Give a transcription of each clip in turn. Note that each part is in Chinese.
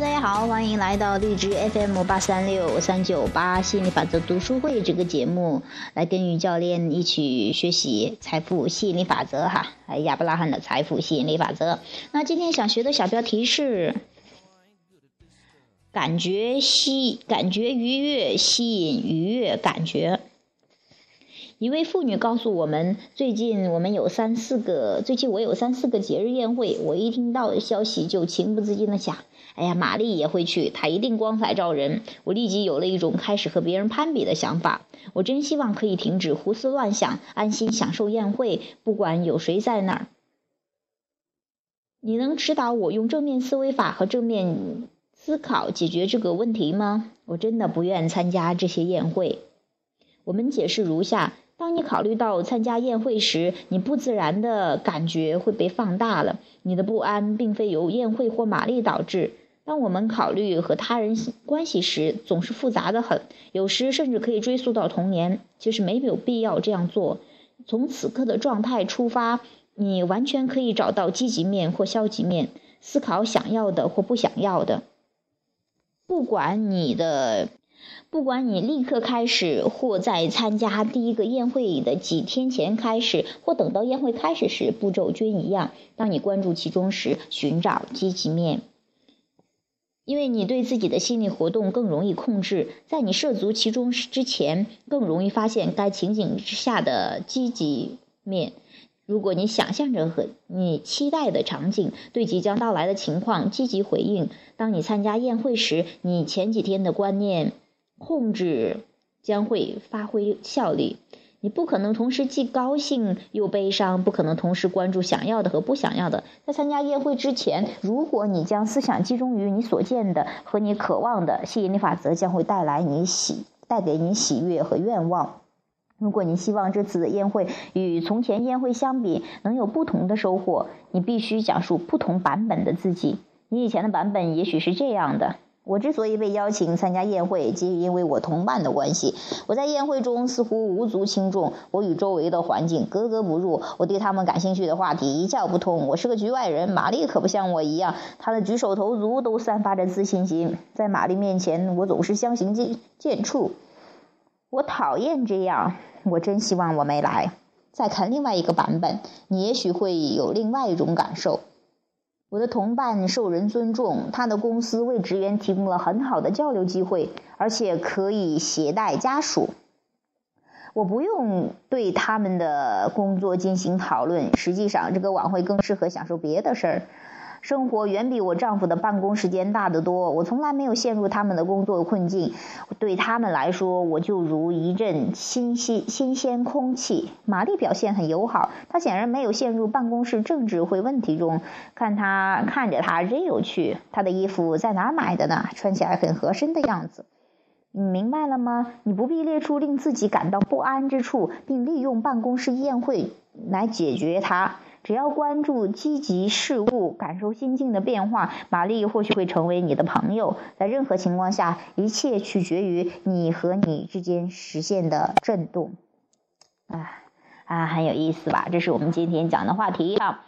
大家好，欢迎来到荔枝 FM 八三六三九八心理法则读书会这个节目，来跟于教练一起学习财富吸引力法则哈，亚伯拉罕的财富吸引力法则。那今天想学的小标题是：感觉吸，感觉愉悦，吸引愉悦感觉。一位妇女告诉我们，最近我们有三四个，最近我有三四个节日宴会，我一听到消息就情不自禁的想，哎呀，玛丽也会去，她一定光彩照人。我立即有了一种开始和别人攀比的想法。我真希望可以停止胡思乱想，安心享受宴会，不管有谁在那儿。你能指导我用正面思维法和正面思考解决这个问题吗？我真的不愿参加这些宴会。我们解释如下。当你考虑到参加宴会时，你不自然的感觉会被放大了。你的不安并非由宴会或玛丽导致。当我们考虑和他人关系时，总是复杂的很，有时甚至可以追溯到童年。其实没有必要这样做。从此刻的状态出发，你完全可以找到积极面或消极面，思考想要的或不想要的。不管你的。不管你立刻开始，或在参加第一个宴会的几天前开始，或等到宴会开始时，步骤均一样。当你关注其中时，寻找积极面，因为你对自己的心理活动更容易控制。在你涉足其中之前，更容易发现该情景之下的积极面。如果你想象着和你期待的场景对即将到来的情况积极回应，当你参加宴会时，你前几天的观念。控制将会发挥效力。你不可能同时既高兴又悲伤，不可能同时关注想要的和不想要的。在参加宴会之前，如果你将思想集中于你所见的和你渴望的，吸引力法则将会带来你喜，带给你喜悦和愿望。如果你希望这次的宴会与从前宴会相比能有不同的收获，你必须讲述不同版本的自己。你以前的版本也许是这样的。我之所以被邀请参加宴会，即因为我同伴的关系。我在宴会中似乎无足轻重，我与周围的环境格格不入，我对他们感兴趣的话题一窍不通。我是个局外人，玛丽可不像我一样，她的举手投足都散发着自信心。在玛丽面前，我总是相形见见绌。我讨厌这样，我真希望我没来。再看另外一个版本，你也许会有另外一种感受。我的同伴受人尊重，他的公司为职员提供了很好的交流机会，而且可以携带家属。我不用对他们的工作进行讨论。实际上，这个晚会更适合享受别的事儿。生活远比我丈夫的办公时间大得多，我从来没有陷入他们的工作困境。对他们来说，我就如一阵新鲜新鲜空气。玛丽表现很友好，她显然没有陷入办公室政治会问题中。看她看着她真有趣。她的衣服在哪儿买的呢？穿起来很合身的样子。你明白了吗？你不必列出令自己感到不安之处，并利用办公室宴会来解决它。只要关注积极事物，感受心境的变化，玛丽或许会成为你的朋友。在任何情况下，一切取决于你和你之间实现的震动。啊啊，很有意思吧？这是我们今天讲的话题啊，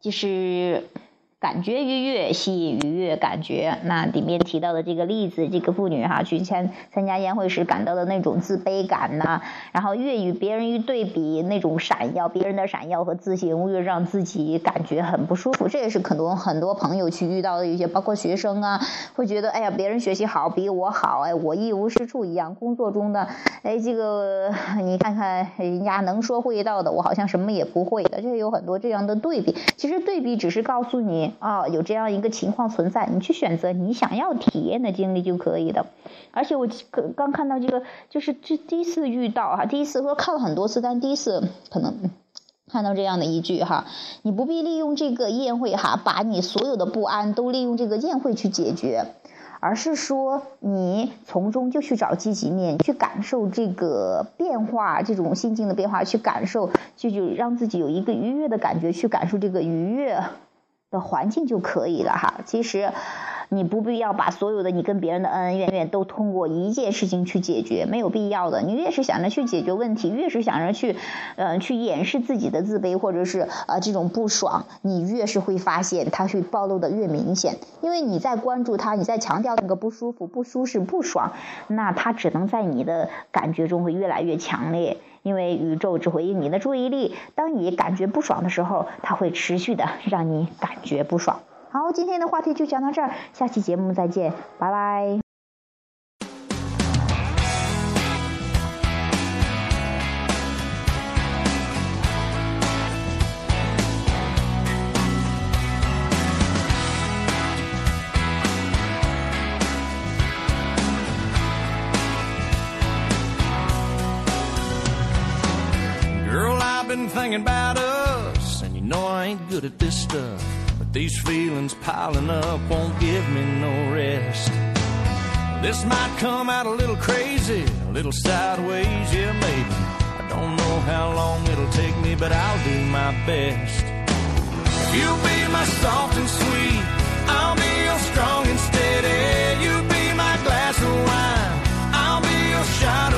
就是。感觉愉悦，吸引愉悦感觉。那里面提到的这个例子，这个妇女哈去参参加宴会时感到的那种自卑感呐，然后越与别人一对比，那种闪耀，别人的闪耀和自信越让自己感觉很不舒服。这也是很多很多朋友去遇到的一些，包括学生啊，会觉得哎呀，别人学习好比我好，哎，我一无是处一样。工作中的，哎，这个你看看人家能说会道的，我好像什么也不会的，这有很多这样的对比。其实对比只是告诉你。啊，有这样一个情况存在，你去选择你想要体验的经历就可以的。而且我刚刚看到这个，就是这第一次遇到哈，第一次说看了很多次，但第一次可能看到这样的一句哈，你不必利用这个宴会哈，把你所有的不安都利用这个宴会去解决，而是说你从中就去找积极面，去感受这个变化，这种心境的变化，去感受，就就让自己有一个愉悦的感觉，去感受这个愉悦。的环境就可以了哈。其实，你不必要把所有的你跟别人的恩恩怨怨都通过一件事情去解决，没有必要的。你越是想着去解决问题，越是想着去，呃，去掩饰自己的自卑或者是呃这种不爽，你越是会发现它会暴露的越明显。因为你在关注它，你在强调那个不舒服、不舒适、不爽，那它只能在你的感觉中会越来越强烈。因为宇宙只回应你的注意力，当你感觉不爽的时候，它会持续的让你感觉不爽。好，今天的话题就讲到这儿，下期节目再见，拜拜。been thinking about us, and you know I ain't good at this stuff. But these feelings piling up won't give me no rest. This might come out a little crazy, a little sideways, yeah, maybe. I don't know how long it'll take me, but I'll do my best. If you'll be my soft and sweet, I'll be your strong and steady. You be my glass of wine, I'll be your shot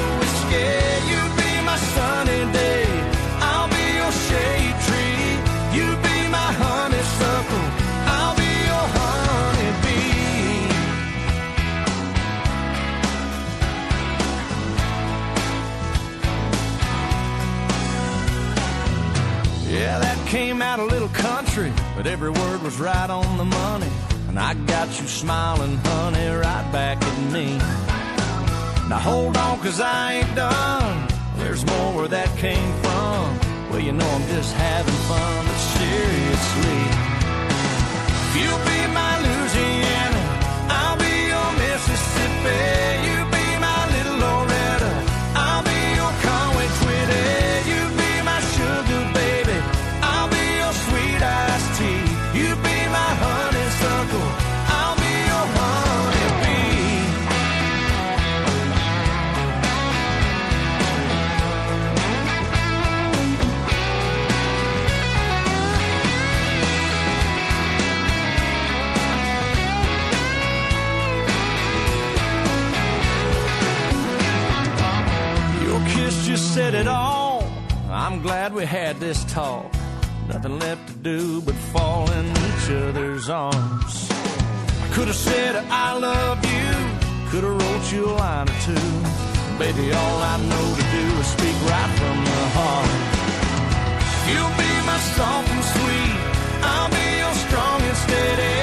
Yeah, that came out a little country, but every word was right on the money. And I got you smiling, honey, right back at me. Now hold on, cause I ain't done. There's more where that came from. Well, you know I'm just having fun, did it all. I'm glad we had this talk. Nothing left to do but fall in each other's arms. I could have said I love you, could have wrote you a line or two. Baby, all I know to do is speak right from the heart. You'll be my soft and sweet, I'll be your strong and steady.